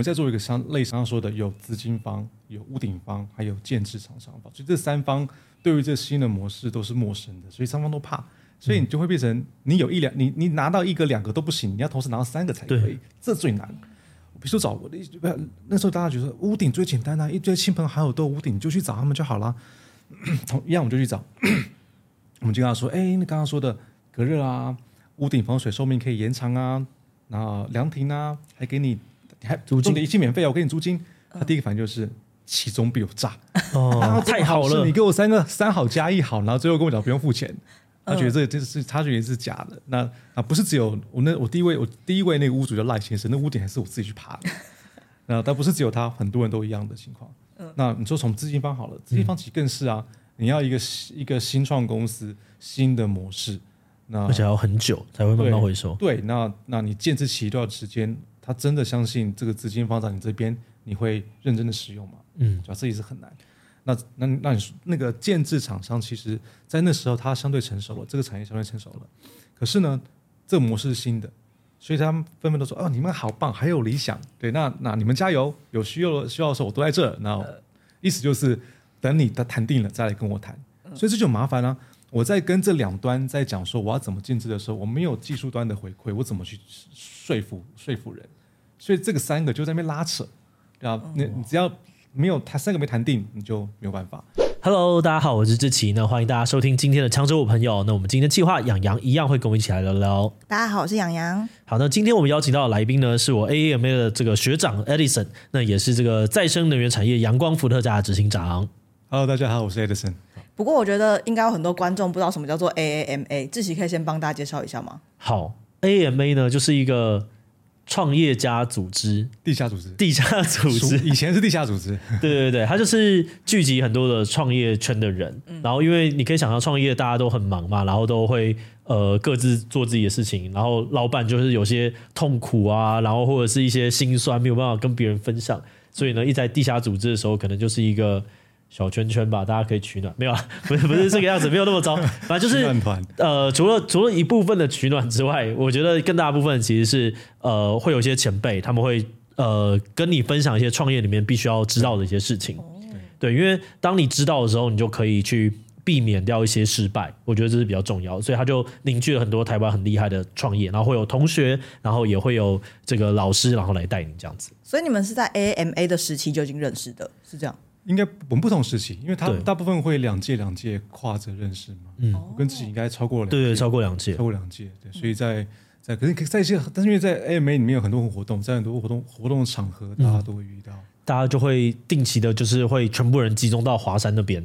们在做一个像类似刚刚说的，有资金方、有屋顶方，还有建制厂商方，所以这三方对于这新的模式都是陌生的，所以三方都怕，所以你就会变成你有一两，你你拿到一个两个都不行，你要同时拿到三个才可以，这最难。比如说找我的，那时候大家觉得屋顶最简单啊，一堆亲朋好友都有屋顶，你就去找他们就好了。同一样，我们就去找，我们就跟他说：“哎，你刚刚说的隔热啊，屋顶防水寿命可以延长啊，然后凉亭啊，还给你。”还租金的一切免费啊！我给你租金。他第一个反应就是其中必有诈哦，太好了！你给我三个三好加一好，然后最后跟我讲不用付钱，他觉得这这是他觉得是假的。那啊不是只有我那我第一位我第一位那个屋主叫赖先生，那屋顶还是我自己去爬的。那但不是只有他，很多人都一样的情况。那你说从资金方好了，资金方其实更是啊，你要一个一个新创公司新的模式，那而且要很久才会慢慢回收。对，那那你建置起多少时间？他真的相信这个资金放在你这边，你会认真的使用吗？嗯，主要这也是很难。那那那你说那个建制厂商，其实在那时候他相对成熟了，这个产业相对成熟了。可是呢，这个模式是新的，所以他们纷纷都说：“哦，你们好棒，还有理想。”对，那那你们加油，有需要需要的时候我都在这。然后意思就是等你的谈定了再来跟我谈。所以这就麻烦了啊。我在跟这两端在讲说我要怎么建制的时候，我没有技术端的回馈，我怎么去说服说服人？所以这个三个就在那边拉扯，对吧？你你只要没有他三个没谈定，你就没有办法。Hello，大家好，我是志奇，那欢迎大家收听今天的强者我朋友。那我们今天的计划，养羊一样会跟我们一起来聊聊。大家好，我是养羊。好，那今天我们邀请到的来宾呢，是我 AAMA 的这个学长 Edison，那也是这个再生能源产业阳光伏特家的执行长。Hello，大家好，我是 Edison。不过我觉得应该有很多观众不知道什么叫做 AAMA，志奇可以先帮大家介绍一下吗？好，AAMA 呢就是一个。创业家组织，地下组织，地下组织，以前是地下组织。对对对，它就是聚集很多的创业圈的人。嗯、然后，因为你可以想象，创业大家都很忙嘛，然后都会呃各自做自己的事情。然后，老板就是有些痛苦啊，然后或者是一些心酸，没有办法跟别人分享。所以呢，一在地下组织的时候，可能就是一个。小圈圈吧，大家可以取暖，没有啊？不是不是这个样子，没有那么糟。反正就是呃，除了除了一部分的取暖之外，我觉得更大部分其实是呃，会有一些前辈，他们会呃跟你分享一些创业里面必须要知道的一些事情。对，因为当你知道的时候，你就可以去避免掉一些失败。我觉得这是比较重要，所以他就凝聚了很多台湾很厉害的创业，然后会有同学，然后也会有这个老师，然后来带你这样子。所以你们是在 AAMA 的时期就已经认识的，是这样？应该我们不同时期，因为他大部分会两届两届跨着认识嘛。嗯，我跟自己应该超过两届，对对，超过两届，超过两届。对，所以在在可是在一些，但是因为在 AAMA 里面有很多活动，在很多活动活动的场合，大家都会遇到，大家就会定期的，就是会全部人集中到华山那边。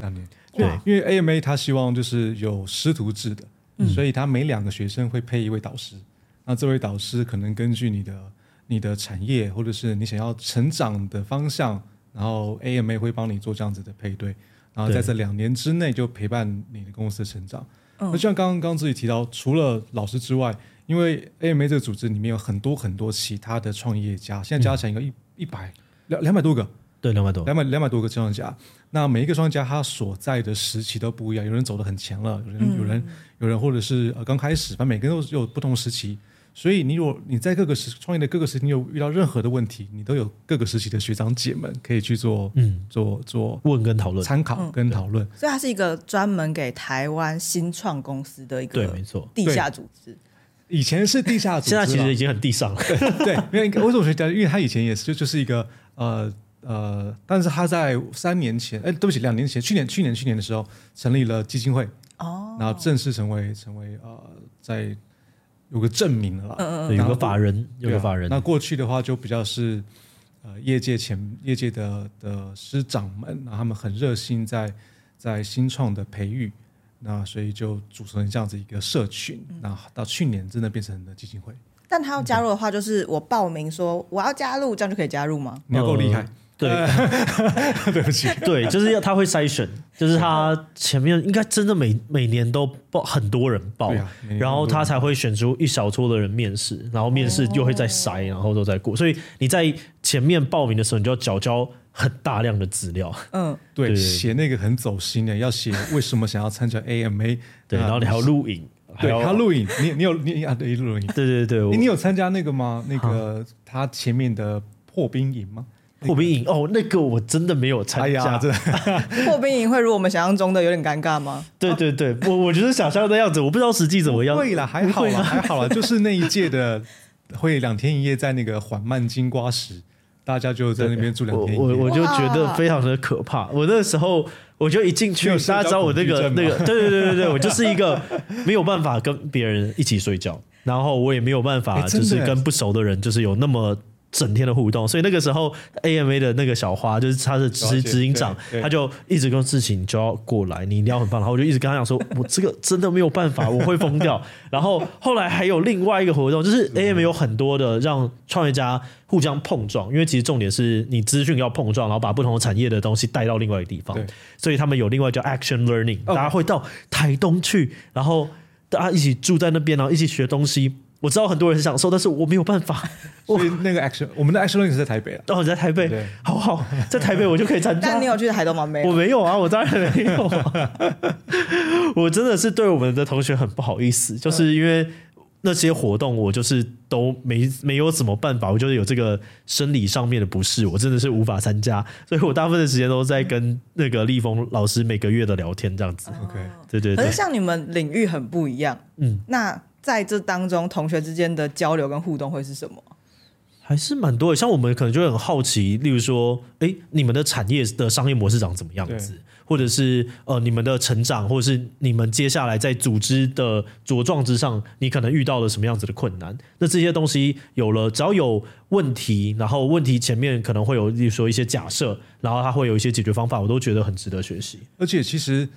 对，因为 AAMA 他希望就是有师徒制的，所以他每两个学生会配一位导师。那这位导师可能根据你的你的产业或者是你想要成长的方向。然后 AAMA 会帮你做这样子的配对，然后在这两年之内就陪伴你的公司的成长。那就像刚刚刚自己提到，除了老师之外，因为 AAMA 这个组织里面有很多很多其他的创业家，现在加起来应该一一百两两百多个，对，两百多，两百两百多个创业家。那每一个创业家他所在的时期都不一样，有人走得很前了，有人有人有人或者是呃刚开始，反正每个人都有不同时期。所以，你如果你在各个时创业的各个时期，你有遇到任何的问题，你都有各个时期的学长姐们可以去做，嗯，做做问跟讨论、参考跟讨论。所以，它是一个专门给台湾新创公司的一个对，没错，地下组织。以前是地下组织，现在其实已经很地上了。对，因为为什么学讲？因为他以前也是就就是一个呃呃，但是他在三年前，哎，对不起，两年前，去年去年去年的时候成立了基金会，哦，然后正式成为成为呃在。有个证明了啦，嗯嗯，有个法人，有个法人。那过去的话就比较是，呃，业界前业界的的师长们，然后他们很热心在在新创的培育，那所以就组成这样子一个社群，那到去年真的变成了基金会。但他要加入的话，就是我报名说我要加入，这样就可以加入吗？你要够厉害。呃 对，对不起，对，就是要他会筛选，就是他前面应该真的每每年都报很多人报，啊、然后他才会选出一小撮的人面试，然后面试又会再筛，然后都在过，所以你在前面报名的时候，你就要缴交很大量的资料，嗯，对，写那个很走心的，要写为什么想要参加 AMA，对，然后你还要录影，对，还要录影，你你有你啊，对，录影，对对对，你有参加那个吗？那个他前面的破冰营吗？破冰营哦，那个我真的没有参加。破冰营会如我们想象中的有点尴尬吗？对对对，我我觉得想象的样子，我不知道实际怎么样。会啦，还好啦，还好啦，就是那一届的会两天一夜在那个缓慢金瓜石，大家就在那边住两天一夜。我我就觉得非常的可怕。我那时候我就一进去，大家知道我那个那个，对对对对对，我就是一个没有办法跟别人一起睡觉，然后我也没有办法就是跟不熟的人就是有那么。整天的互动，所以那个时候 AMA 的那个小花就是他的执执行长，他就一直跟事情就要过来，你一定要很棒。然后我就一直跟他讲说，我这个真的没有办法，我会疯掉。然后后来还有另外一个活动，就是 AMA 有很多的让创业家互相碰撞，因为其实重点是你资讯要碰撞，然后把不同的产业的东西带到另外一个地方。所以他们有另外叫 Action Learning，大家会到台东去，然后大家一起住在那边，然后一起学东西。我知道很多人是想说，但是我没有办法。所以那个 action，我们的 action learning 是在台北啊。哦，在台北，对好好，在台北我就可以参加。但你有去台东吗？没有，我没有啊，我当然没有啊。我真的是对我们的同学很不好意思，就是因为那些活动我就是都没没有什么办法，我就是有这个生理上面的不适，我真的是无法参加，所以我大部分的时间都在跟那个立峰老师每个月的聊天这样子。OK，对对对。可是像你们领域很不一样，嗯，那。在这当中，同学之间的交流跟互动会是什么？还是蛮多的。像我们可能就会很好奇，例如说，哎，你们的产业的商业模式长怎么样子？或者是呃，你们的成长，或者是你们接下来在组织的茁壮之上，你可能遇到了什么样子的困难？那这些东西有了，只要有问题，然后问题前面可能会有，例如说一些假设，然后它会有一些解决方法，我都觉得很值得学习。而且其实。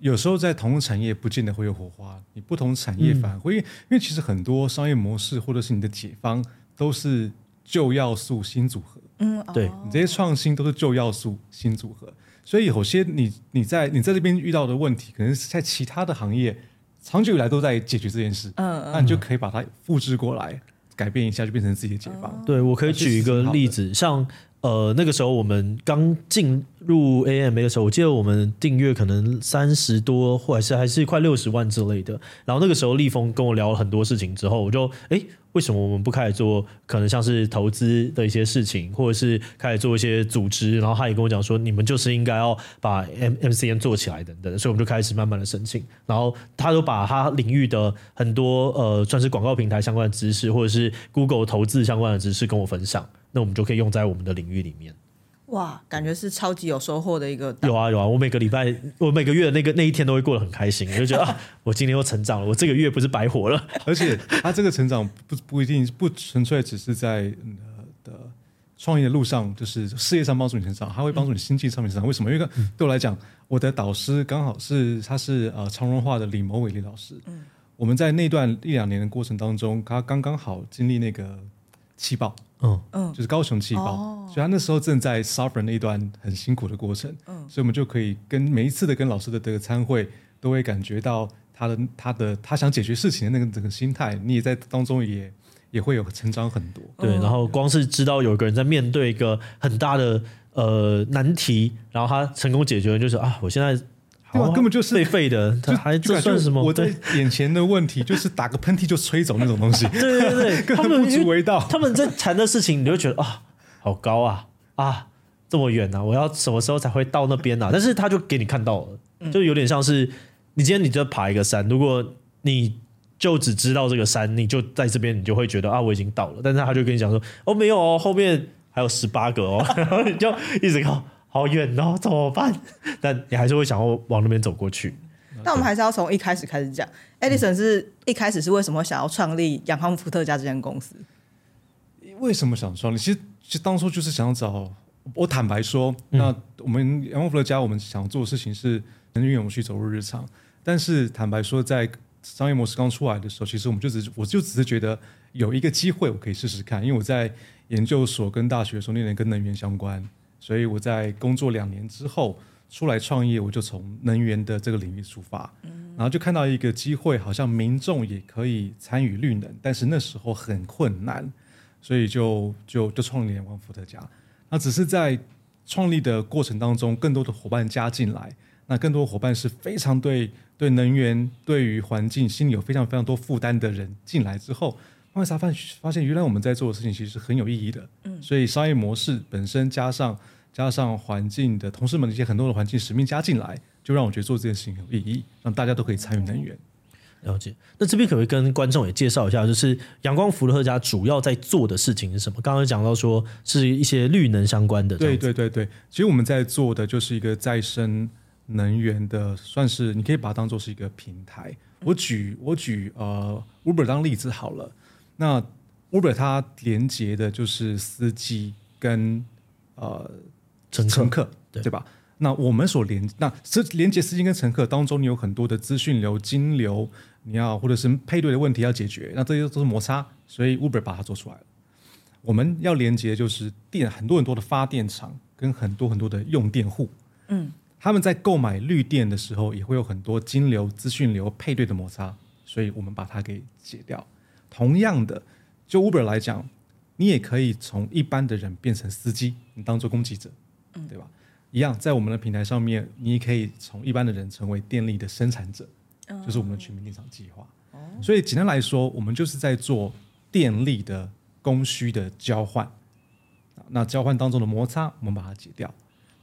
有时候在同产业不见得会有火花，你不同产业反而会，嗯、因为其实很多商业模式或者是你的解方都是旧要素新组合，嗯，对。哦、你这些创新都是旧要素新组合，所以有些你你在你在这边遇到的问题，可能是在其他的行业长久以来都在解决这件事，嗯嗯，那你就可以把它复制过来，改变一下就变成自己的解方。嗯、对，我可以举一个例子，像。呃，那个时候我们刚进入 AMA 的时候，我记得我们订阅可能三十多，或者是还是快六十万之类的。然后那个时候立峰跟我聊了很多事情之后，我就哎，为什么我们不开始做可能像是投资的一些事情，或者是开始做一些组织？然后他也跟我讲说，你们就是应该要把 M MCN 做起来等等。所以我们就开始慢慢的申请。然后他都把他领域的很多呃，算是广告平台相关的知识，或者是 Google 投资相关的知识跟我分享。那我们就可以用在我们的领域里面。哇，感觉是超级有收获的一个。有啊有啊，我每个礼拜，我每个月的那个那一天都会过得很开心，我就觉得啊，我今天又成长了，我这个月不是白活了。而且他这个成长不不一定不纯粹只是在呃的创业的路上，就是事业上帮助你成长，他会帮助你心境上面成长。为什么？因为对我来讲，我的导师刚好是他是呃长荣化的李谋伟李老师。嗯，我们在那段一两年的过程当中，他刚刚好经历那个气爆。嗯。嗯，就是高雄气爆，哦、所以他那时候正在 suffer 那一段很辛苦的过程，嗯，所以我们就可以跟每一次的跟老师的这个参会，都会感觉到他的他的他想解决事情的那个整个心态，你也在当中也也会有成长很多，对，然后光是知道有一个人在面对一个很大的呃难题，然后他成功解决了，就是啊，我现在。对，根本就是废废的，他还这算什么？我在眼前的问题就是打个喷嚏就吹走那种东西。对 对对，根本不足为道。他们在谈的事情，你就觉得啊，好高啊啊，这么远啊，我要什么时候才会到那边啊？但是他就给你看到了，就有点像是你今天你就爬一个山，如果你就只知道这个山，你就在这边，你就会觉得啊，我已经到了。但是他就跟你讲说，哦，没有哦，后面还有十八个哦，然后你就一直靠。好远哦，怎么办？但你还是会想要往那边走过去。但我们还是要从一开始开始讲。Edison 是一开始是为什么想要创立阳光伏特加这间公司？为什么想创立？其实，其实当初就是想找。我坦白说，嗯、那我们阳光伏特加，我们想做的事情是能源永续走入日常。但是坦白说，在商业模式刚出来的时候，其实我们就只我就只是觉得有一个机会，我可以试试看。因为我在研究所跟大学的时候念的跟能源相关，所以我在工作两年之后出来创业，我就从能源的这个领域出发，然后就看到一个机会，好像民众也可以参与绿能，但是那时候很困难，所以就就就创立阳光伏特家。那只是在创立的过程当中，更多的伙伴加进来，那更多的伙伴是非常对对能源、对于环境心里有非常非常多负担的人进来之后，慢慢才发发现，原来我们在做的事情其实是很有意义的。嗯，所以商业模式本身加上加上环境的同事们的一些很多的环境使命加进来，就让我觉得做这件事情很有意义，让大家都可以参与能源。了解，那这边可不可以跟观众也介绍一下，就是阳光福特家主要在做的事情是什么？刚刚讲到说是一些绿能相关的，对对对对。其实我们在做的就是一个再生能源的，算是你可以把它当做是一个平台。我举我举呃 Uber 当例子好了，那 Uber 它连接的就是司机跟呃乘客，乘客对，对吧？那我们所连那是连接司机跟乘客当中，你有很多的资讯流、金流，你要或者是配对的问题要解决，那这些都是摩擦，所以 Uber 把它做出来了。我们要连接就是电很多很多的发电厂跟很多很多的用电户，嗯，他们在购买绿电的时候也会有很多金流、资讯流配对的摩擦，所以我们把它给解掉。同样的，就 Uber 来讲，你也可以从一般的人变成司机，你当做供给者，嗯，对吧？一样，在我们的平台上面，你可以从一般的人成为电力的生产者，就是我们的全民电厂计划。所以简单来说，我们就是在做电力的供需的交换。那交换当中的摩擦，我们把它解掉。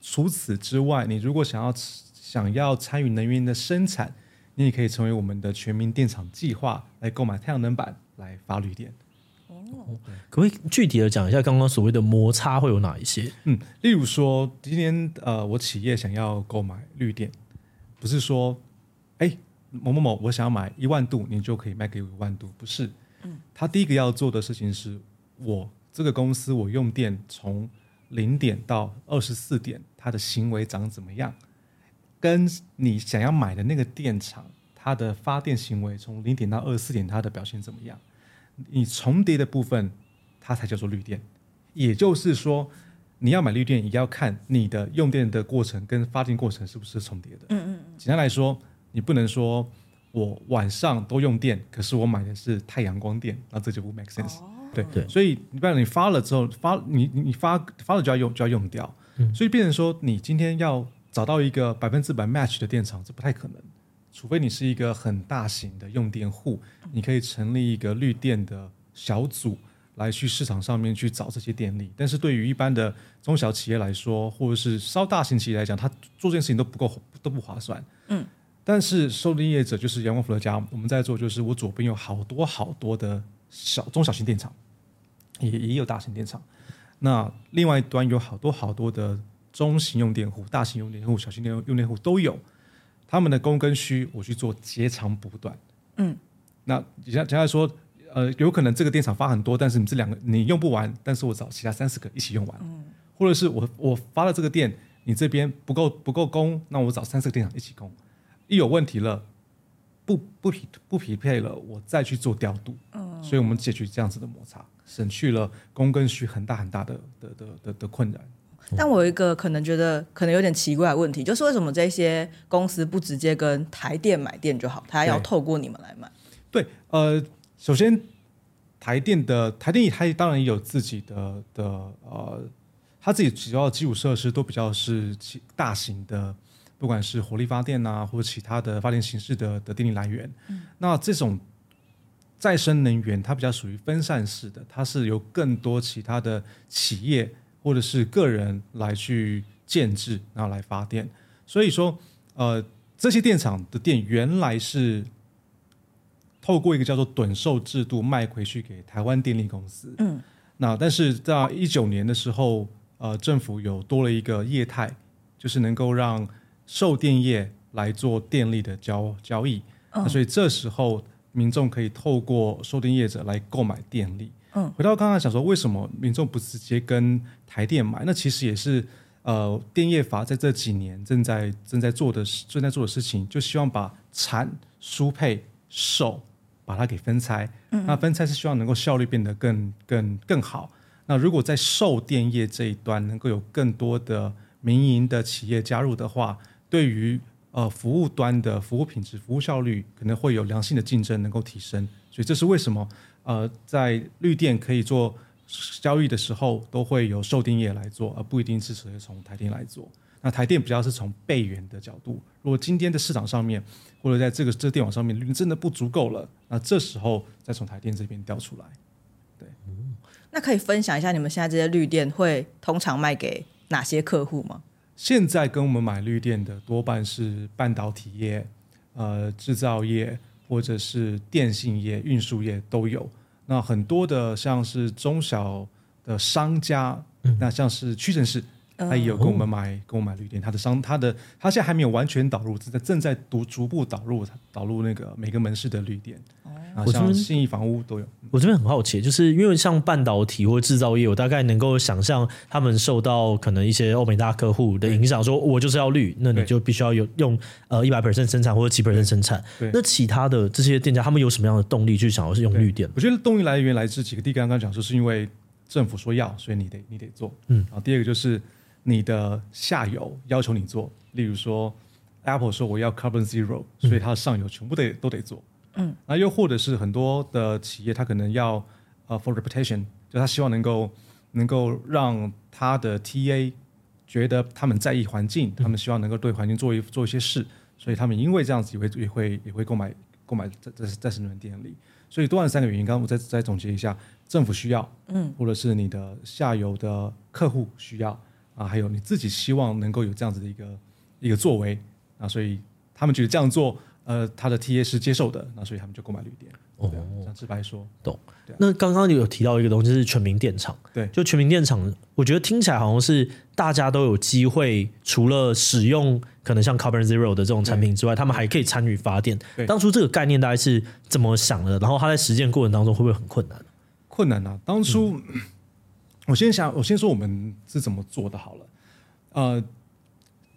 除此之外，你如果想要想要参与能源的生产，你也可以成为我们的全民电厂计划来购买太阳能板来发绿电。可不可以具体的讲一下刚刚所谓的摩擦会有哪一些？嗯，例如说今天呃，我企业想要购买绿电，不是说哎某某某我想要买一万度，你就可以卖给我一万度，不是。嗯，他第一个要做的事情是我这个公司我用电从零点到二十四点，它的行为长怎么样？跟你想要买的那个电厂，它的发电行为从零点到二十四点，它的表现怎么样？你重叠的部分，它才叫做绿电。也就是说，你要买绿电，也要看你的用电的过程跟发电过程是不是重叠的。嗯嗯。简单来说，你不能说我晚上都用电，可是我买的是太阳光电，那这就不 make sense。哦。对对。所以，你不然你发了之后，发你你你发发了就要用就要用掉。嗯。所以变成说，你今天要找到一个百分之百 match 的电厂，这不太可能。除非你是一个很大型的用电户，你可以成立一个绿电的小组来去市场上面去找这些电力。但是对于一般的中小企业来说，或者是稍大型企业来讲，他做这件事情都不够都不划算。嗯。但是受力业者就是阳光伏特家，我们在做就是我左边有好多好多的小中小型电厂，也也有大型电厂。那另外一端有好多好多的中型用电户、大型用电户、小型用用电户都有。他们的供跟需，我去做截长补短。嗯，那简单简单来说，呃，有可能这个电厂发很多，但是你这两个你用不完，但是我找其他三四个一起用完。嗯，或者是我我发了这个电，你这边不够不够供，那我找三四个电厂一起供。一有问题了，不不匹不匹配了，我再去做调度。嗯，所以我们解决这样子的摩擦，省去了供跟需很大很大的的的的的困扰。但我有一个可能觉得可能有点奇怪的问题，就是为什么这些公司不直接跟台电买电就好，他要透过你们来买？对，呃，首先台电的台电它当然也有自己的的呃，它自己主要的基础设施都比较是大型的，不管是火力发电啊，或者其他的发电形式的的电力来源。嗯，那这种再生能源它比较属于分散式的，它是由更多其他的企业。或者是个人来去建制，然后来发电。所以说，呃，这些电厂的电原来是透过一个叫做趸售制度卖回去给台湾电力公司。嗯。那但是在一九年的时候，呃，政府有多了一个业态，就是能够让售电业来做电力的交交易。嗯。那所以这时候民众可以透过售电业者来购买电力。嗯，回到刚刚想说，为什么民众不直接跟台电买？那其实也是呃，电业法在这几年正在正在做的正在做的事情，就希望把产、输配、售把它给分拆。嗯、那分拆是希望能够效率变得更更更好。那如果在售电业这一端能够有更多的民营的企业加入的话，对于呃服务端的服务品质、服务效率可能会有良性的竞争，能够提升。所以这是为什么呃在绿电可以做。交易的时候都会有售电业来做，而不一定是直接从台电来做。那台电比较是从备源的角度。如果今天的市场上面或者在这个这电网上面绿真的不足够了，那这时候再从台电这边调出来。对，那可以分享一下你们现在这些绿电会通常卖给哪些客户吗？现在跟我们买绿电的多半是半导体业、呃制造业或者是电信业、运输业都有。那很多的像是中小的商家，嗯、那像是屈臣氏，他也有跟我们买，跟我买绿电。他的商，他的他现在还没有完全导入，正在正在逐逐步导入，导入那个每个门市的绿电。啊，像信义房屋都有。我这边很好奇，就是因为像半导体或制造业，我大概能够想象他们受到可能一些欧美大客户的影响，说我就是要绿，那你就必须要有用呃一百 percent 生产或者几 percent 生产。那其他的这些店家，他们有什么样的动力去想要是用绿电？我觉得动力来源来自几个，第一个刚刚讲说是因为政府说要，所以你得你得做。嗯，然后第二个就是你的下游要求你做，例如说 Apple 说我要 Carbon Zero，所以它的上游全部得都得做。嗯，那又或者是很多的企业，它可能要呃、uh, for reputation，就他希望能够能够让他的 TA 觉得他们在意环境，嗯、他们希望能够对环境做一做一些事，所以他们因为这样子也会也会也会购买购买再再再生能源电力。所以多按三个原因，刚刚我再再总结一下，政府需要，嗯，或者是你的下游的客户需要啊，还有你自己希望能够有这样子的一个一个作为啊，所以他们觉得这样做。呃，他的 TA 是接受的，那所以他们就购买绿电。哦，这样直白说，懂。那刚刚你有提到一个东西是全民电厂，对，就全民电厂，我觉得听起来好像是大家都有机会，除了使用可能像 Carbon Zero 的这种产品之外，他们还可以参与发电。当初这个概念大概是怎么想的？然后他在实践过程当中会不会很困难？困难啊！当初、嗯、我先想，我先说我们是怎么做的好了。呃，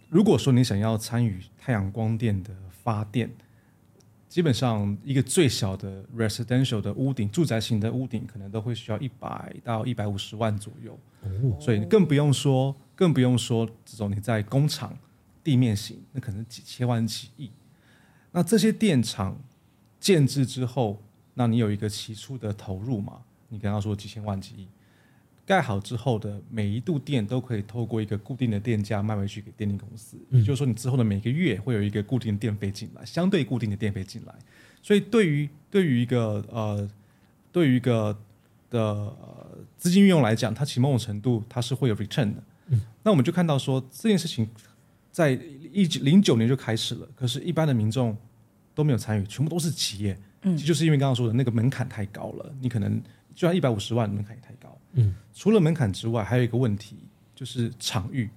如果说你想要参与太阳光电的。发电基本上一个最小的 residential 的屋顶，住宅型的屋顶，可能都会需要一百到一百五十万左右。哦，所以更不用说，更不用说这种你在工厂地面型，那可能几千万、几亿。那这些电厂建制之后，那你有一个起初的投入嘛？你跟他说几千万、几亿。盖好之后的每一度电都可以透过一个固定的电价卖回去给电力公司，也就是说，你之后的每个月会有一个固定的电费进来，相对固定的电费进来。所以对于对于一个呃对于一个的、呃、资金运用来讲，它其某种程度它是会有 return 的。那我们就看到说这件事情在一零九年就开始了，可是一般的民众都没有参与，全部都是企业。嗯，就是因为刚刚说的那个门槛太高了，你可能就算一百五十万门槛也太高。嗯，除了门槛之外，还有一个问题就是场域。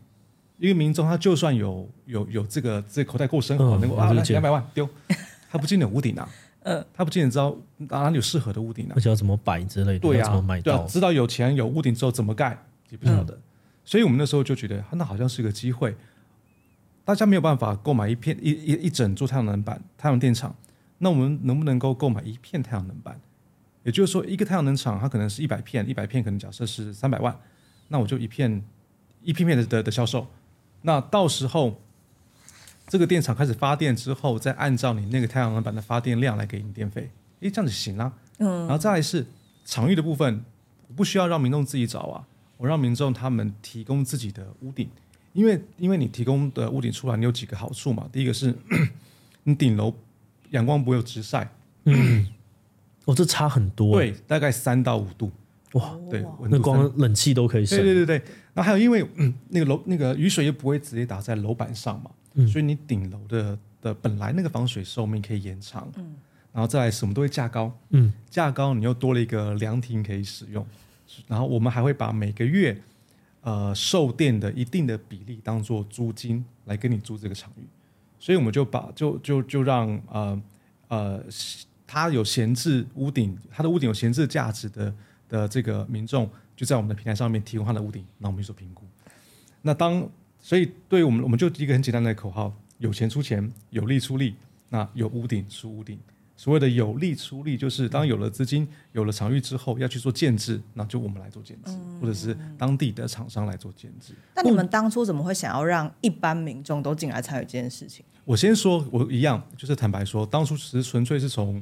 一个民众他就算有有有这个这个口袋够深厚，能够啊两百万丢，他不见得有屋顶啊。嗯，他不见得知道哪里有适合的屋顶啊，而且要怎么摆之类的，对呀，怎么买到？知道有钱有屋顶之后怎么盖也不晓得。所以我们那时候就觉得，那好像是个机会。大家没有办法购买一片一一一整座太阳能板太阳电厂，那我们能不能够购买一片太阳能板？也就是说，一个太阳能厂，它可能是一百片，一百片可能假设是三百万，那我就一片一片片的的的销售。那到时候这个电厂开始发电之后，再按照你那个太阳能板的发电量来给你电费，诶，这样子行啊。嗯。然后再来是场域的部分，我不需要让民众自己找啊，我让民众他们提供自己的屋顶，因为因为你提供的屋顶出来，你有几个好处嘛。第一个是 你顶楼阳光不会有直晒。嗯。哦，这差很多。对，大概三到五度。哇，对，那光冷气都可以省。对对对对。那还有，因为嗯，那个楼那个雨水又不会直接打在楼板上嘛，嗯、所以你顶楼的的本来那个防水寿命可以延长。嗯。然后再来什么都会架高。嗯。架高，你又多了一个凉亭可以使用。然后我们还会把每个月呃售电的一定的比例当做租金来跟你租这个场域，所以我们就把就就就让呃呃。他有闲置屋顶，它的屋顶有闲置价值的的这个民众，就在我们的平台上面提供他的屋顶，那我们就做评估。那当所以对于我们，我们就一个很简单的口号：有钱出钱，有力出力。那有屋顶出屋顶。所谓的有力出力，就是当有了资金、有了场域之后，要去做建制，那就我们来做建制，或者是当地的厂商来做建制。那你们当初怎么会想要让一般民众都进来参与这件事情？我先说，我一样，就是坦白说，当初只是纯粹是从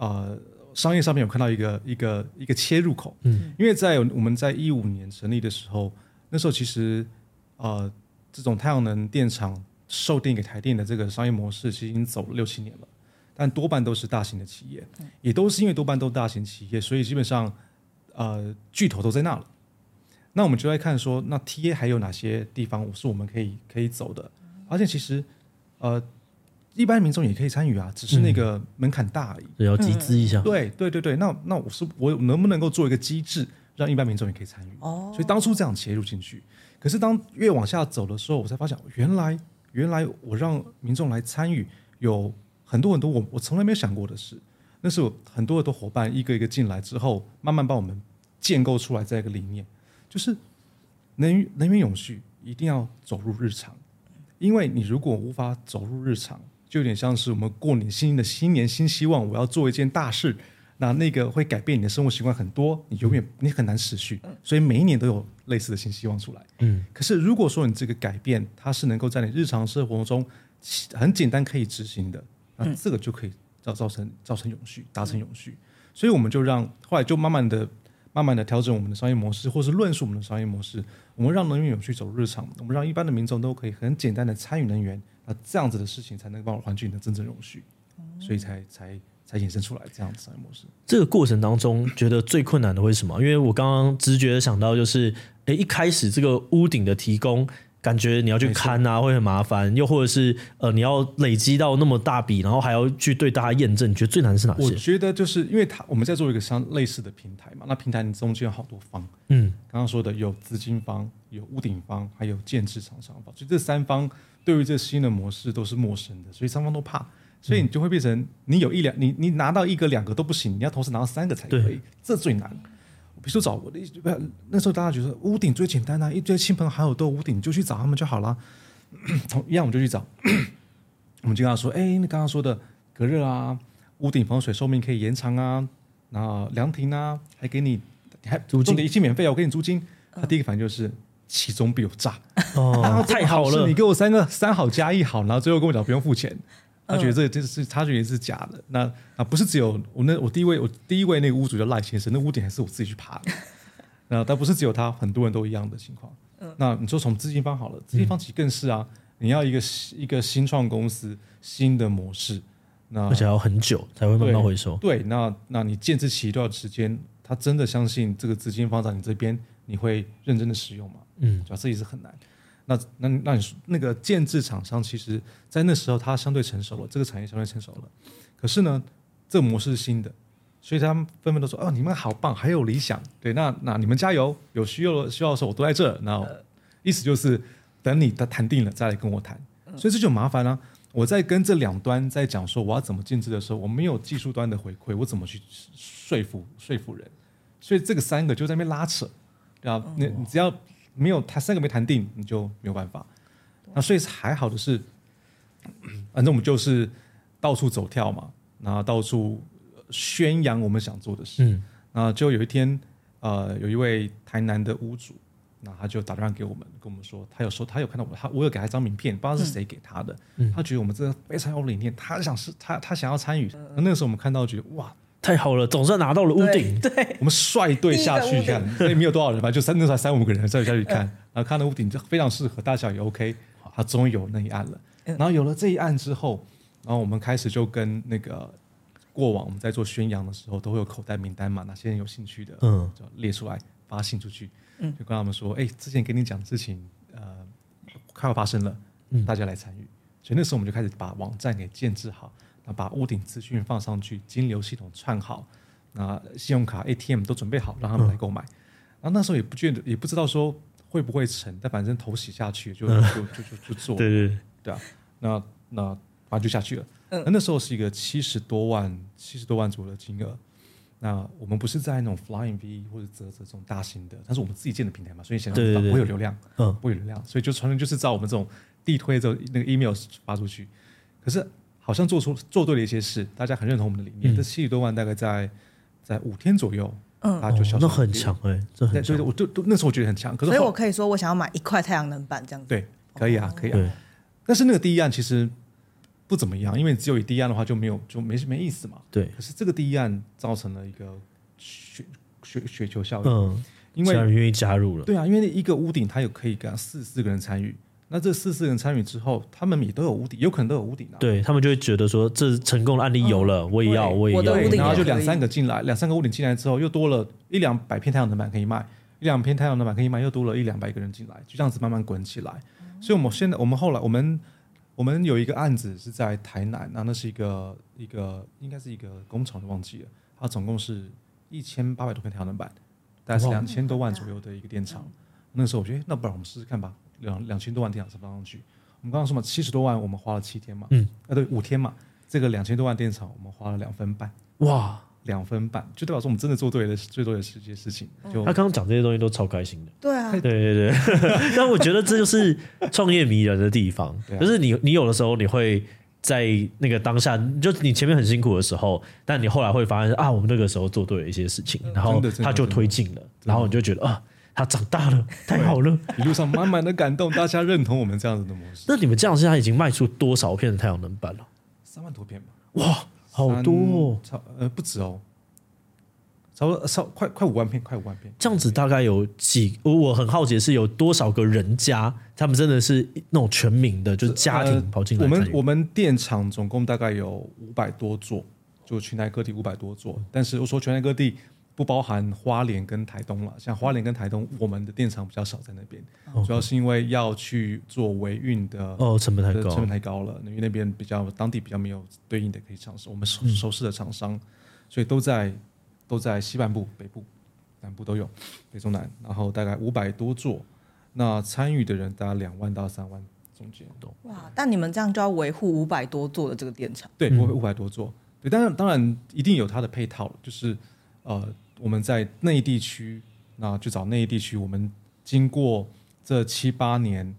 呃商业上面有看到一个一个一个切入口，嗯，因为在我们在一五年成立的时候，那时候其实呃这种太阳能电厂售电给台电的这个商业模式，其实已经走了六七年了。但多半都是大型的企业，也都是因为多半都是大型企业，所以基本上，呃，巨头都在那了。那我们就来看说，那 TA 还有哪些地方是我们可以可以走的？而且其实，呃，一般民众也可以参与啊，只是那个门槛大而已。嗯、要集资一下。对对对对，那那我是我能不能够做一个机制，让一般民众也可以参与？哦。所以当初这样切入进去，可是当越往下走的时候，我才发现，原来原来我让民众来参与有。很多很多我我从来没有想过的事，那是我很多很多伙伴一个一个进来之后，慢慢帮我们建构出来这样一个理念，就是能能源永续一定要走入日常，因为你如果无法走入日常，就有点像是我们过年新的新年新希望，我要做一件大事，那那个会改变你的生活习惯很多，你永远你很难持续，所以每一年都有类似的新希望出来。嗯，可是如果说你这个改变它是能够在你日常生活中很简单可以执行的。那这个就可以造造成造成永续，达成永续，所以我们就让后来就慢慢的、慢慢的调整我们的商业模式，或是论述我们的商业模式。我们让能源永续走入日常，我们让一般的民众都可以很简单的参与能源，那这样子的事情才能帮环境的真正容许，所以才才才衍生出来这样子商业模式。这个过程当中，觉得最困难的为什么？因为我刚刚直觉的想到就是，诶，一开始这个屋顶的提供。感觉你要去看啊，会很麻烦，又或者是呃，你要累积到那么大笔，然后还要去对大家验证。你觉得最难的是哪些？我觉得就是因为它我们在做一个相类似的平台嘛，那平台你中间有好多方，嗯，刚刚说的有资金方、有屋顶方，还有建制厂商方，所以这三方对于这新的模式都是陌生的，所以双方都怕，所以你就会变成你有一两，你你拿到一个两个都不行，你要同时拿到三个才可以，这最难。比如说找我的，那时候大家觉得屋顶最简单啊，一堆亲朋好友都有屋顶，你就去找他们就好了。同一样，我们就去找，我们就跟他说：“哎，你刚刚说的隔热啊，屋顶防水寿命可以延长啊，然后凉亭啊，还给你还租金的一切免费啊，我给你租金。”他第一个反应就是其中必有诈哦，太好了，你给我三个三好加一好，然后最后跟我讲不用付钱。他觉得这这是他觉得是假的，那啊不是只有我那我第一位我第一位那个屋主叫赖先生，那屋顶还是我自己去爬的，那但不是只有他，很多人都一样的情况。那你说从资金方好了，资金方其实更是啊，你要一个一个新创公司新的模式，那而且要很久才会慢慢回收。对，那那你建置起一段时间，他真的相信这个资金方在你这边，你会认真的使用吗？嗯，主要这也是很难。那那那你说那个建制厂商，其实，在那时候它相对成熟了，这个产业相对成熟了。可是呢，这个模式是新的，所以他们纷纷都说：“哦，你们好棒，还有理想。”对，那那你们加油，有需要需要的时候我都在这。然后意思就是，等你的谈定了再来跟我谈。所以这就麻烦了。我在跟这两端在讲说我要怎么建制的时候，我没有技术端的回馈，我怎么去说服说服人？所以这个三个就在那边拉扯，对吧？你你只要。没有，他三个没谈定，你就没有办法。那所以还好的是，反正我们就是到处走跳嘛，然后到处宣扬我们想做的事。嗯，然后就有一天，呃，有一位台南的屋主，那他就打电话给我们，跟我们说，他有说他有看到我，他我有给他一张名片，不知道是谁给他的。嗯，他觉得我们这个非常有理念，他想是他他想要参与。那个时候我们看到，觉得哇。太好了，总算拿到了屋顶。对，我们率队下去看，那里面有多少人吧？就三那才三五个人，再下去看，然后看到屋顶就非常适合，大小也 OK。他终于有那一案了，然后有了这一案之后，然后我们开始就跟那个过往我们在做宣扬的时候，都会有口袋名单嘛，哪些人有兴趣的，嗯，就列出来发信出去，嗯，就跟他们说，哎，之前跟你讲的事情，呃，快要发生了，嗯，大家来参与。所以那时候我们就开始把网站给建制好。把屋顶资讯放上去，金流系统串好，那信用卡、ATM 都准备好，让他们来购买。嗯、然后那时候也不觉得，也不知道说会不会成，但反正头洗下去就、嗯、就就就就做。对对对啊，那那反正就下去了。嗯、那那时候是一个七十多万、七十多万左右的金额。那我们不是在那种 Flying V 或者泽泽这种大型的，它是我们自己建的平台嘛，所以显然不会有流量，嗯，不会有流量，所以就传人就是照我们这种地推这那个 email 发出去。可是好像做出做对了一些事，大家很认同我们的理念。嗯、这七十多万大概在在五天左右，嗯，它就消失、哦。那很强哎、欸，这很所以我就那时候我觉得很强。可是所以我可以说我想要买一块太阳能板这样子。对，可以啊，可以啊。对但是那个第一案其实。不怎么样，因为只有以第一案的话就没有就没没意思嘛。对。可是这个第一案造成了一个雪雪雪球效应，嗯，因为人愿意加入了。对啊，因为一个屋顶它有可以跟四四个人参与，那这四四个人参与之后，他们也都有屋顶，有可能都有屋顶啊。对他们就会觉得说，这成功的案例有了，嗯、我也要，我也要。然后就两三个进来，两三个屋顶进来之后，又多了一两百片太阳能板可以卖，一两片太阳能板可以卖，又多了一两百个人进来，就这样子慢慢滚起来。嗯、所以我们现在，我们后来我们。我们有一个案子是在台南，那那是一个一个应该是一个工厂，忘记了。它总共是一千八百多片太阳能板，大概是两千多万左右的一个电厂。那时候我觉得，那不然我们试试看吧，两两千多万电厂放上去。我们刚刚说嘛，七十多万，我们花了七天嘛，嗯，啊对，五天嘛。这个两千多万电厂，我们花了两分半。哇！两分半，就代表说我们真的做对了最多的这些事情。就他刚刚讲这些东西都超开心的。对啊，对对对。但我觉得这就是创业迷人的地方，就是你你有的时候你会在那个当下，就你前面很辛苦的时候，但你后来会发现啊，我们那个时候做对了一些事情，然后他就推进了，然后你就觉得啊，他长大了，太好了，一路上满满的感动，大家认同我们这样子的模式。那你们这样现在已经卖出多少片的太阳能板了？三万多片吧。哇！好多哦，超呃不止哦，差不多超快快五万片，快五万片。这样子大概有几？我很好奇是有多少个人家，他们真的是那种全民的，就是家庭跑进来。我们我们电厂总共大概有五百多座，就全台各地五百多座。但是我说全台各地。不包含花莲跟台东了，像花莲跟台东，我们的电厂比较少在那边.主要是因为要去做维运的哦，成本太高，成本太高了，因为那边比较当地比较没有对应的可以尝试，我们熟熟悉的厂商，嗯、所以都在都在西半部、北部、南部都有，北中南，然后大概五百多座，那参与的人大概两万到三万中间都。哇，但你们这样就要维护五百多座的这个电厂？对，五五百多座，对，当然当然一定有它的配套，就是呃。我们在内地区，那就找内地区。我们经过这七八年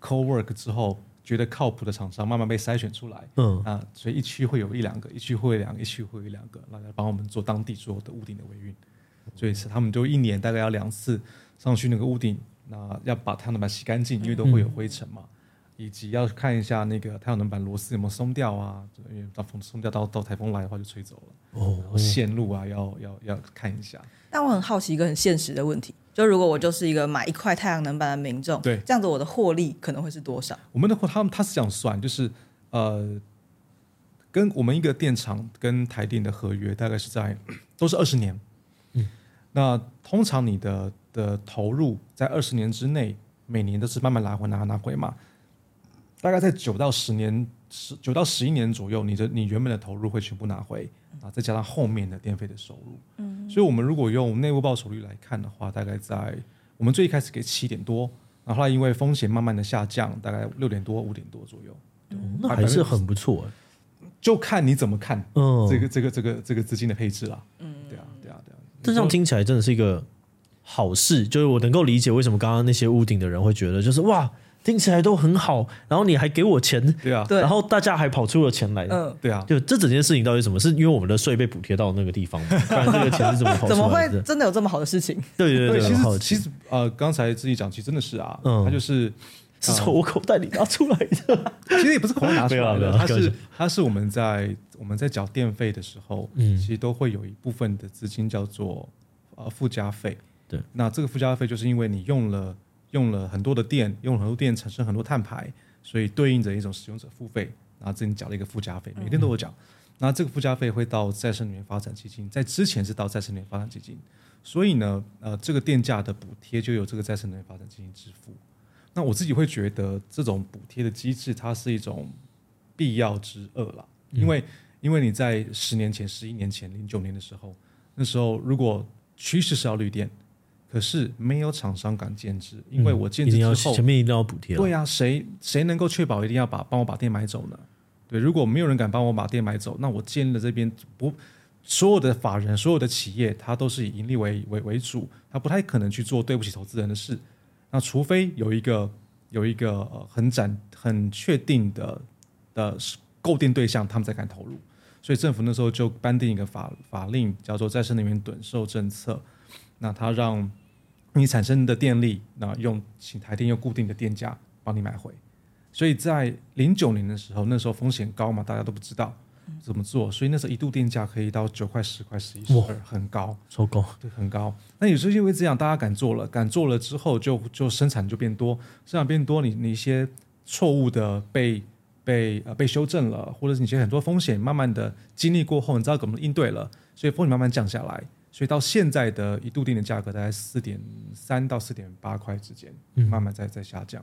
co-work 之后，觉得靠谱的厂商慢慢被筛选出来。嗯啊，所以一区会有一两个，一区会有两个，一区会有一两个，来帮我们做当地所有的屋顶的维运。所以是他们就一年大概要两次上去那个屋顶，那要把太阳能板洗干净，因为都会有灰尘嘛。以及要看一下那个太阳能板螺丝有没有松掉啊，因为到风松掉到到台风来的话就吹走了。哦，线路啊要要要看一下。但我很好奇一个很现实的问题，就如果我就是一个买一块太阳能板的民众，对，这样子我的获利可能会是多少？我们的货他们他是这样算，就是呃，跟我们一个电厂跟台电的合约大概是在 都是二十年。嗯，那通常你的的投入在二十年之内，每年都是慢慢拿回拿拿回嘛。大概在九到十年，十九到十一年左右，你的你原本的投入会全部拿回啊，再加上后面的电费的收入。嗯，所以我们如果用内部报酬率来看的话，大概在我们最一开始给七点多，然后后来因为风险慢慢的下降，大概六点多五点多左右。嗯，那还是很不错，就看你怎么看，嗯，这个这个这个这个资金的配置啦。嗯，对啊对啊对啊。这样听起来真的是一个好事，就是我能够理解为什么刚刚那些屋顶的人会觉得，就是哇。听起来都很好，然后你还给我钱，对啊，然后大家还跑出了钱来，嗯，对啊，就这整件事情到底什么？是因为我们的税被补贴到那个地方吗？不然这个钱是怎么跑出来的？怎么会真的有这么好的事情？对对对，其实其实呃，刚才自己讲，其实真的是啊，嗯，他就是 是从我口袋里拿出来的，其实也不是口袋拿出来的，它是它是我们在我们在缴电费的时候，嗯，其实都会有一部分的资金叫做呃附加费，对，那这个附加费就是因为你用了。用了很多的电，用了很多电产生很多碳排，所以对应着一种使用者付费，然后这里缴了一个附加费，每天都有缴。那、嗯、这个附加费会到再生能源发展基金，在之前是到再生能源发展基金，所以呢，呃，这个电价的补贴就由这个再生能源发展基金支付。那我自己会觉得这种补贴的机制，它是一种必要之恶了，因为、嗯、因为你在十年前、十一年前、零九年的时候，那时候如果趋势是要绿电。可是没有厂商敢建置，因为我建置之后、嗯、前面一定要补贴。对呀、啊，谁谁能够确保一定要把帮我把店买走呢？对，如果没有人敢帮我把店买走，那我建了这边不所有的法人、所有的企业，它都是以盈利为为为主，它不太可能去做对不起投资人的事。那除非有一个有一个呃很展很确定的的购电对象，他们才敢投入。所以政府那时候就颁定一个法法令，叫做再生能源趸售政策。那它让你产生的电力，那用请台电用固定的电价帮你买回。所以在零九年的时候，那时候风险高嘛，大家都不知道怎么做，所以那时候一度电价可以到九块、十块、十一、十二，很高，超高，对，很高。那有时候因为这样，大家敢做了，敢做了之后就，就就生产就变多，生产变多，你你一些错误的被。被呃被修正了，或者是你觉得很多风险慢慢的经历过后，你知道怎么应对了，所以风险慢慢降下来，所以到现在的一度电的价格大概四点三到四点八块之间，慢慢在在下降。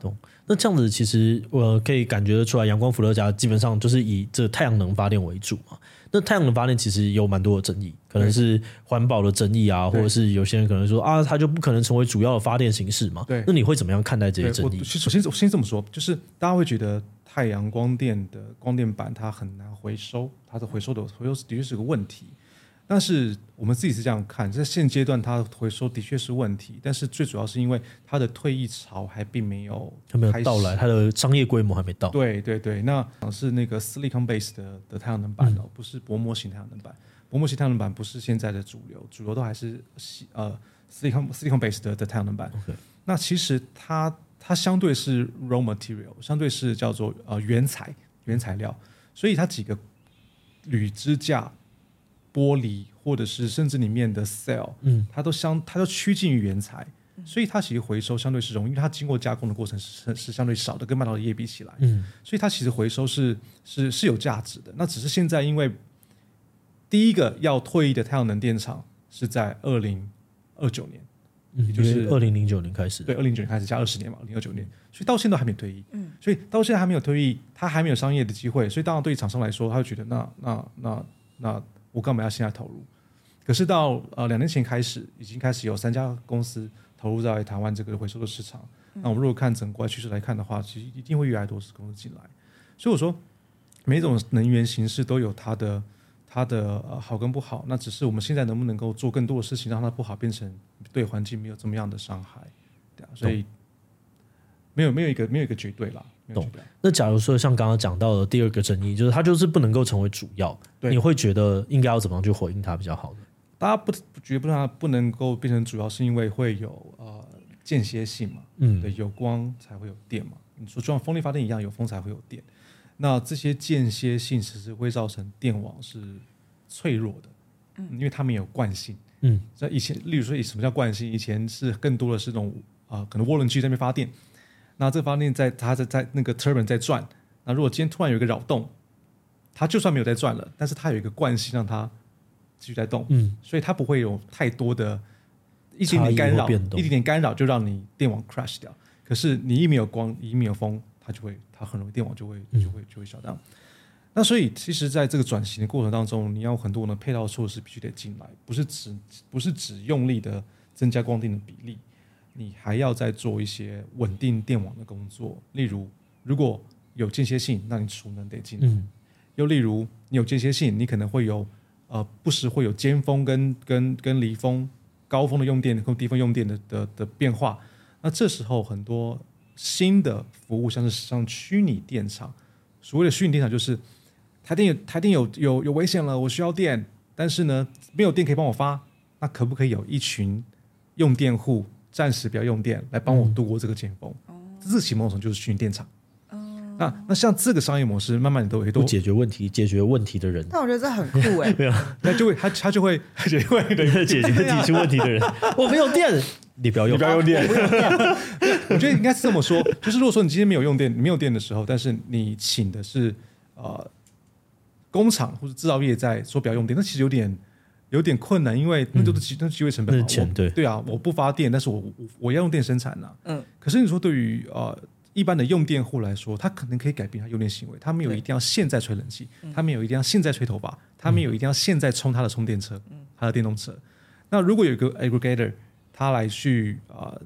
懂？那这样子其实我可以感觉得出来，阳光伏特加基本上就是以这太阳能发电为主嘛。那太阳能发电其实有蛮多的争议，可能是环保的争议啊，或者是有些人可能说啊，它就不可能成为主要的发电形式嘛。对，那你会怎么样看待这些争议？首先，我先这么说，就是大家会觉得太阳光电的光电板它很难回收，它的回收的回收的确是个问题。但是我们自己是这样看，在现阶段它回收的确是问题，但是最主要是因为它的退役潮还并没有还没有到来，它的商业规模还没到。对对对，那是那个 silicon base 的的太阳能板哦，嗯、不是薄膜型太阳能板。薄膜型太阳能板不是现在的主流，主流都还是呃 silicon silicon base 的的太阳能板。那其实它它相对是 raw material，相对是叫做呃原材原材料，所以它几个铝支架。玻璃或者是甚至里面的 cell，嗯，它都相它都趋近于原材，所以它其实回收相对是容易，因为它经过加工的过程是是相对少的，跟半导体业比起来，嗯，所以它其实回收是是是有价值的。那只是现在因为第一个要退役的太阳能电厂是在二零二九年，嗯，也就是二零零九年开始，对，二零零九年开始加二十年嘛，二零二九年，所以到现在还没退役，嗯，所以到现在还没有退役，它还没有商业的机会，所以当然对于厂商来说，他就觉得那那那那。那我干嘛要现在投入？可是到呃两年前开始，已经开始有三家公司投入在台湾这个回收的市场。那我们如果看整个趋势来看的话，其实一定会越来越多公司进来。所以我说，每种能源形式都有它的它的呃好跟不好。那只是我们现在能不能够做更多的事情，让它不好变成对环境没有这么样的伤害，对啊。所以没有没有一个没有一个绝对啦。懂。那假如说像刚刚讲到的第二个争议，就是它就是不能够成为主要，对你会觉得应该要怎么样去回应它比较好呢？大家不不觉得不让它不能够变成主要，是因为会有呃间歇性嘛？嗯，对，有光才会有电嘛。你说就像风力发电一样，有风才会有电。那这些间歇性其实会造成电网是脆弱的，嗯，因为它没有惯性。嗯，在以前，例如说以什么叫惯性？以前是更多的是这种啊、呃，可能涡轮机在那边发电。那这发电在它在在那个 turbine 在转，那如果今天突然有一个扰动，它就算没有在转了，但是它有一个惯性让它继续在动，嗯，所以它不会有太多的一点点干扰，一点点干扰就让你电网 crash 掉。可是你一没有光，一没有风，它就会它很容易电网就会就会就会小掉。那所以其实在这个转型的过程当中，你要很多的配套措施必须得进来，不是只不是只用力的增加光电的比例。你还要再做一些稳定电网的工作，例如如果有间歇性，那你储能得进来；嗯、又例如你有间歇性，你可能会有呃不时会有尖峰跟跟跟离峰、高峰的用电跟低峰用电的的的变化。那这时候很多新的服务，像是像虚拟电厂，所谓的虚拟电厂就是台电有台电有有有危险了，我需要电，但是呢没有电可以帮我发，那可不可以有一群用电户？暂时不要用电来帮我度过这个尖峰，嗯、这是启蒙层就是虚拟电厂。嗯、那那像这个商业模式，慢慢的都会都解决问题，解决问题的人。但我觉得这很酷哎、欸，对啊，那就会他他就会他就会解决提出问题的人。我没有电，你不要用，你不要用电。我觉得应该是这么说，就是如果说你今天没有用电，没有电的时候，但是你请的是呃工厂或者制造业在说不要用电，那其实有点。有点困难，因为那都是机，那机会成本。钱对对啊，我不发电，但是我我我要用电生产呐。嗯。可是你说对于呃一般的用电户来说，他可能可以改变他用电行为，他没有一定要现在吹冷气，他没有一定要现在吹头发，他没有一定要现在充他的充电车，他的电动车。那如果有一个 aggregator，他来去呃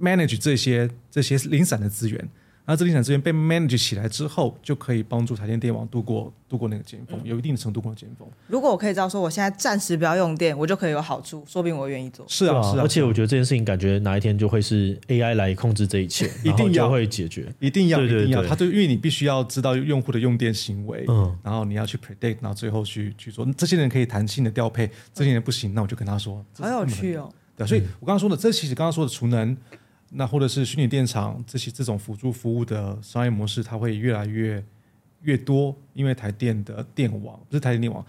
manage 这些这些零散的资源，那这地产资源被 manage 起来之后，就可以帮助台电电网度过度过那个尖峰，有一定的程度过尖峰。如果我可以知道说，我现在暂时不要用电，我就可以有好处，说不定我愿意做。是啊，是啊，而且我觉得这件事情，感觉哪一天就会是 AI 来控制这一切，一定要会解决，一定要，一定要。它就因为你必须要知道用户的用电行为，嗯，然后你要去 predict，然后最后去去做。这些人可以弹性的调配，这些人不行，那我就跟他说，好有趣哦。对，所以我刚刚说的，这其实刚刚说的储能。那或者是虚拟电厂这些这种辅助服务的商业模式，它会越来越越多，因为台电的电网不是台电电网，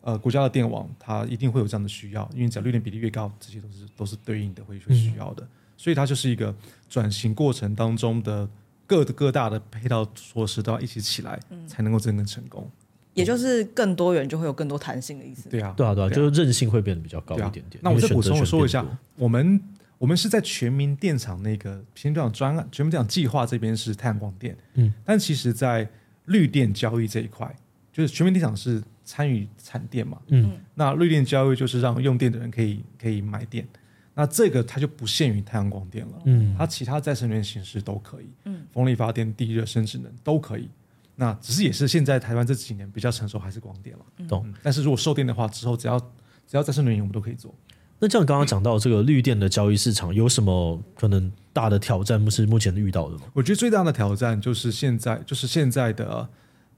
呃，国家的电网它一定会有这样的需要，因为只要绿电比例越高，这些都是都是对应的会会需要的，所以它就是一个转型过程当中的各的各大的配套措施都要一起起来，才能够真正成功。也就是更多元就会有更多弹性的意思。对啊，对啊，对啊，就是韧性会变得比较高一点点。那我再补充我说一下，我们。我们是在全民电厂那个全民电厂专案、全民电厂计划这边是太阳光电，嗯，但其实，在绿电交易这一块，就是全民电厂是参与产电嘛，嗯，那绿电交易就是让用电的人可以可以买电，那这个它就不限于太阳光电了，嗯，它其他再生能源形式都可以，嗯，风力发电、地热、生质能都可以，那只是也是现在台湾这几年比较成熟还是光电了，懂？但是如果售电的话，之后只要只要再生能源我们都可以做。那这样刚刚讲到这个绿电的交易市场，有什么可能大的挑战？不是目前遇到的吗？我觉得最大的挑战就是现在，就是现在的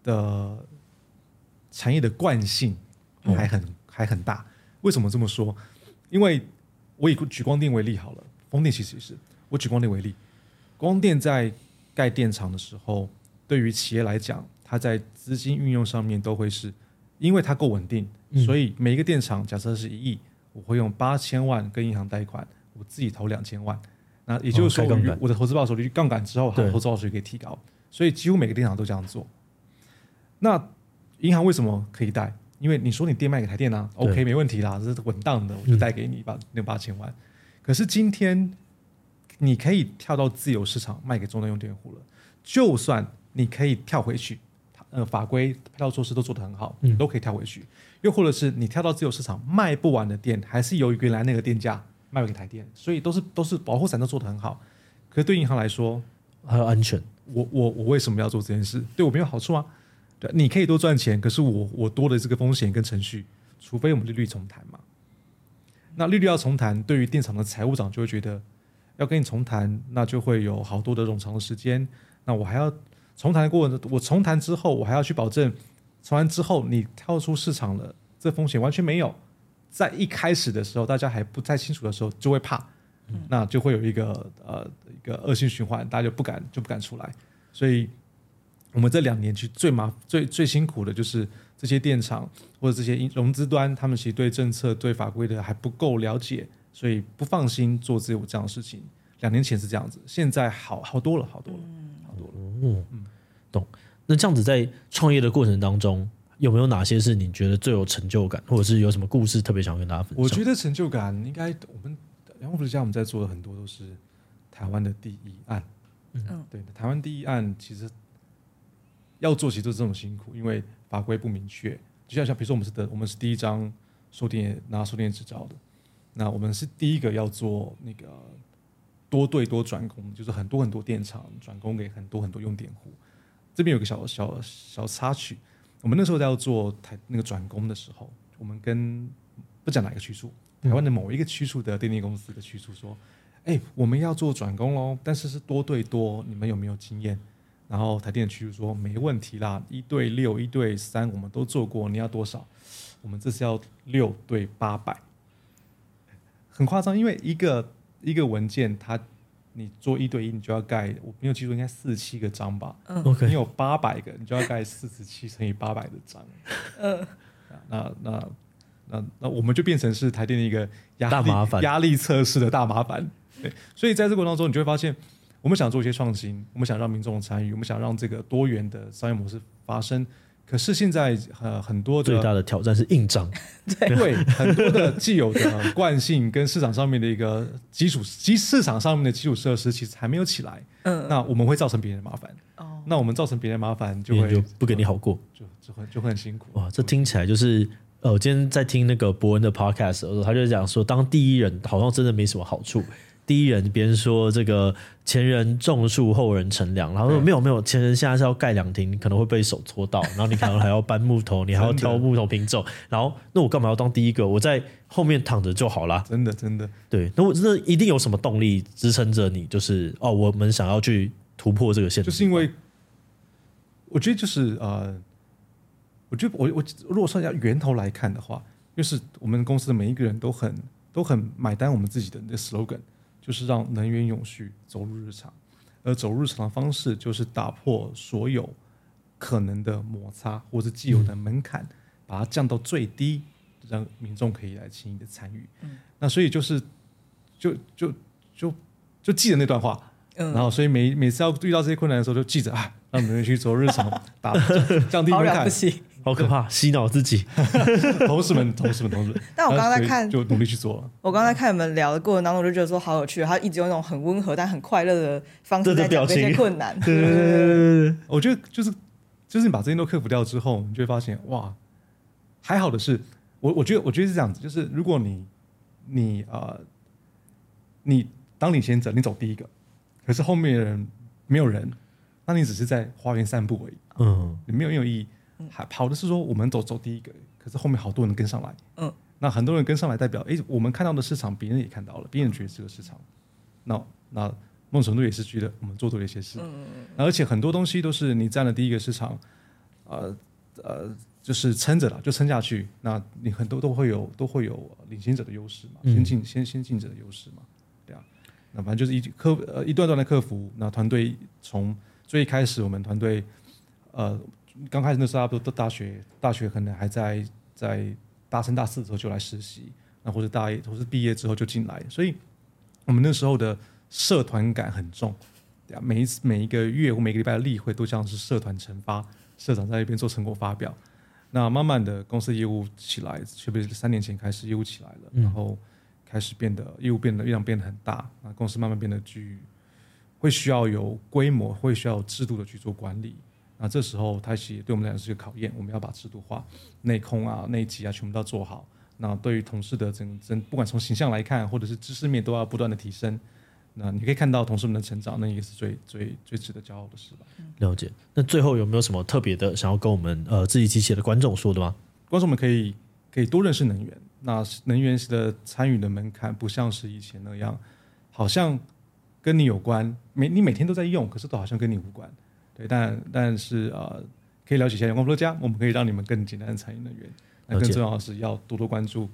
的产业的惯性还很、嗯、还很大。为什么这么说？因为我以举光电为例好了，风电其实也是。我举光电为例，光电在盖电厂的时候，对于企业来讲，它在资金运用上面都会是，因为它够稳定，所以每一个电厂假设是一亿。我会用八千万跟银行贷款，我自己投两千万，那也就是说，我的投资报酬率杠杆之后，它的投资报酬率可以提高，所以几乎每个电厂都这样做。那银行为什么可以贷？因为你说你电卖给台电啊，OK 没问题啦，这是稳当的，我就贷给你把那八千万。可是今天你可以跳到自由市场卖给终端用电户了，就算你可以跳回去。呃，法规配套措施都做得很好，嗯，都可以跳回去。又或者是你跳到自由市场卖不完的店，还是由于原来那个电价卖给台电，所以都是都是保护伞都做得很好。可是对银行来说，还有安全。我我我为什么要做这件事？对我没有好处吗？对，你可以多赚钱，可是我我多的这个风险跟程序，除非我们利率重谈嘛。那利率要重谈，对于电厂的财务长就会觉得要跟你重谈，那就会有好多的冗长的时间。那我还要。重谈的过程，我重谈之后，我还要去保证，重谈之后你跳出市场了，这风险完全没有。在一开始的时候，大家还不太清楚的时候，就会怕，嗯、那就会有一个呃一个恶性循环，大家就不敢就不敢出来。所以，我们这两年去最麻最最辛苦的就是这些电厂或者这些融资端，他们其实对政策对法规的还不够了解，所以不放心做这种这样的事情。两年前是这样子，现在好好多了，好多了。嗯嗯嗯，懂。那这样子在创业的过程当中，有没有哪些是你觉得最有成就感，或者是有什么故事特别想跟大家分享？我觉得成就感应该我们阳光家我们在做的很多都是台湾的第一案。嗯，对，台湾第一案其实要做，其实都是这么辛苦，因为法规不明确。就像像比如说，我们是的，我们是第一张书店拿书店执照的，那我们是第一个要做那个。多对多转工，就是很多很多电厂转供给很多很多用电户。这边有个小小小插曲，我们那时候在要做台那个转工的时候，我们跟不讲哪个区处，台湾的某一个区处的电力公司的区处说：“哎、我们要做转工喽，但是是多对多，你们有没有经验？”然后台电的区处说：“没问题啦，一对六、一对三，我们都做过，你要多少？我们这是要六对八百，很夸张，因为一个。”一个文件，它你做一对一，你就要盖，我没有记住，应该四十七个章吧。嗯，OK。你有八百个，你就要盖四十七乘以八百的章。嗯，那那那那我们就变成是台电的一个压力大麻烦压力测试的大麻烦。对，所以在这个过程当中，你就会发现，我们想做一些创新，我们想让民众参与，我们想让这个多元的商业模式发生。可是现在呃很多的最大的挑战是印章，对，很多的既有的惯性跟市场上面的一个基础基市场上面的基础设施其实还没有起来，嗯，那我们会造成别人麻烦，哦，那我们造成别人麻烦就会就不给你好过，就就会就会很辛苦。哇，这听起来就是呃，我今天在听那个博恩的 podcast 的时候，他就讲说，当第一人好像真的没什么好处。第一人，别人说这个前人种树，后人乘凉，然后说没有没有，前人现在是要盖凉亭，可能会被手搓到，然后你可能还要搬木头，你还要挑木头品种，然后那我干嘛要当第一个？我在后面躺着就好了。真的真的，对，那我真的一定有什么动力支撑着你？就是哦，我们想要去突破这个限制，就是因为我觉得就是呃，我觉得我我如果说要源头来看的话。就是我们公司的每一个人都很都很买单我们自己的那个 slogan，就是让能源永续走入日常，而走入日常的方式就是打破所有可能的摩擦或者既有的门槛，把它降到最低，让民众可以来轻易的参与。那所以就是就就就就记得那段话，然后所以每每次要遇到这些困难的时候，就记着啊，让能源去走日常，打降低门槛。好可怕，洗脑自己，同事们，同事们，同事们。但我刚刚在看，就努力去做了。我刚才看你们聊的过程当中，我就觉得说好有趣。他一直用那种很温和但很快乐的方式在讲这些困难。对对对对，我觉得就是就是你把这些都克服掉之后，你就会发现哇，还好的是，我我觉得我觉得是这样子，就是如果你你啊、呃，你当领先者，你走第一个，可是后面的人没有人，那你只是在花园散步而已。嗯，你没有没有意义。还跑的是说我们走走第一个，可是后面好多人跟上来。嗯，那很多人跟上来，代表哎，我们看到的市场，别人也看到了，别人觉得这个市场。那那某种程度也是觉得我们做对了一些事。嗯，而且很多东西都是你占了第一个市场，呃呃，就是撑着了，就撑下去。那你很多都会有都会有领先者的优势嘛，先进先先进者的优势嘛，对啊。那反正就是一克呃一段段的克服。那团队从最开始，我们团队呃。刚开始那时候，差不多大学，大学可能还在在大三、大四的时候就来实习，那或者大一，或是毕业之后就进来，所以我们那时候的社团感很重，对啊，每一次每一个月或每个礼拜的例会都像是社团成发，社长在那边做成果发表。那慢慢的公司业务起来，特别是三年前开始业务起来了，然后开始变得业务变得量变得很大，那公司慢慢变得具会需要有规模，会需要有制度的去做管理。那这时候，它其实对我们来讲是一个考验。我们要把制度化、内控啊、内集啊，全部都要做好。那对于同事的整整，不管从形象来看，或者是知识面，都要不断的提升。那你可以看到同事们的成长，那也是最最最值得骄傲的事吧。了解。那最后有没有什么特别的想要跟我们呃志祺七血的观众说的吗？观众们可以可以多认识能源。那能源的参与的门槛不像是以前那样，好像跟你有关，每你每天都在用，可是都好像跟你无关。对，但但是呃，可以了解一下阳光伏特加，我们可以让你们更简单的参与能源。那更重要的是要多多关注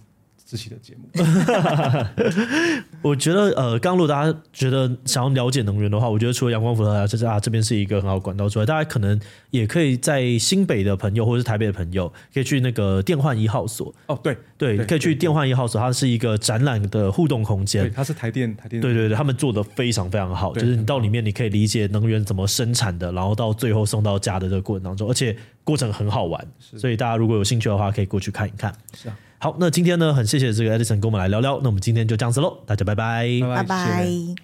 志祺的节目。我觉得呃，刚如果大家觉得想要了解能源的话，我觉得除了阳光伏特加，这是啊这边是一个很好的管道之外，大家可能也可以在新北的朋友或者是台北的朋友，可以去那个电幻一号所。哦，对对，可以去电幻一号所，它是一个展览的互动空间。对，它是台电台电。对对对，他们做的非常非常好，就是你到里面你可以理解能源怎么生产的，然后到最后送到家的这个过程当中，而且过程很好玩，所以大家如果有兴趣的话，可以过去看一看。是啊。好，那今天呢，很谢谢这个 Edison 跟我们来聊聊。那我们今天就这样子喽，大家拜拜，拜拜。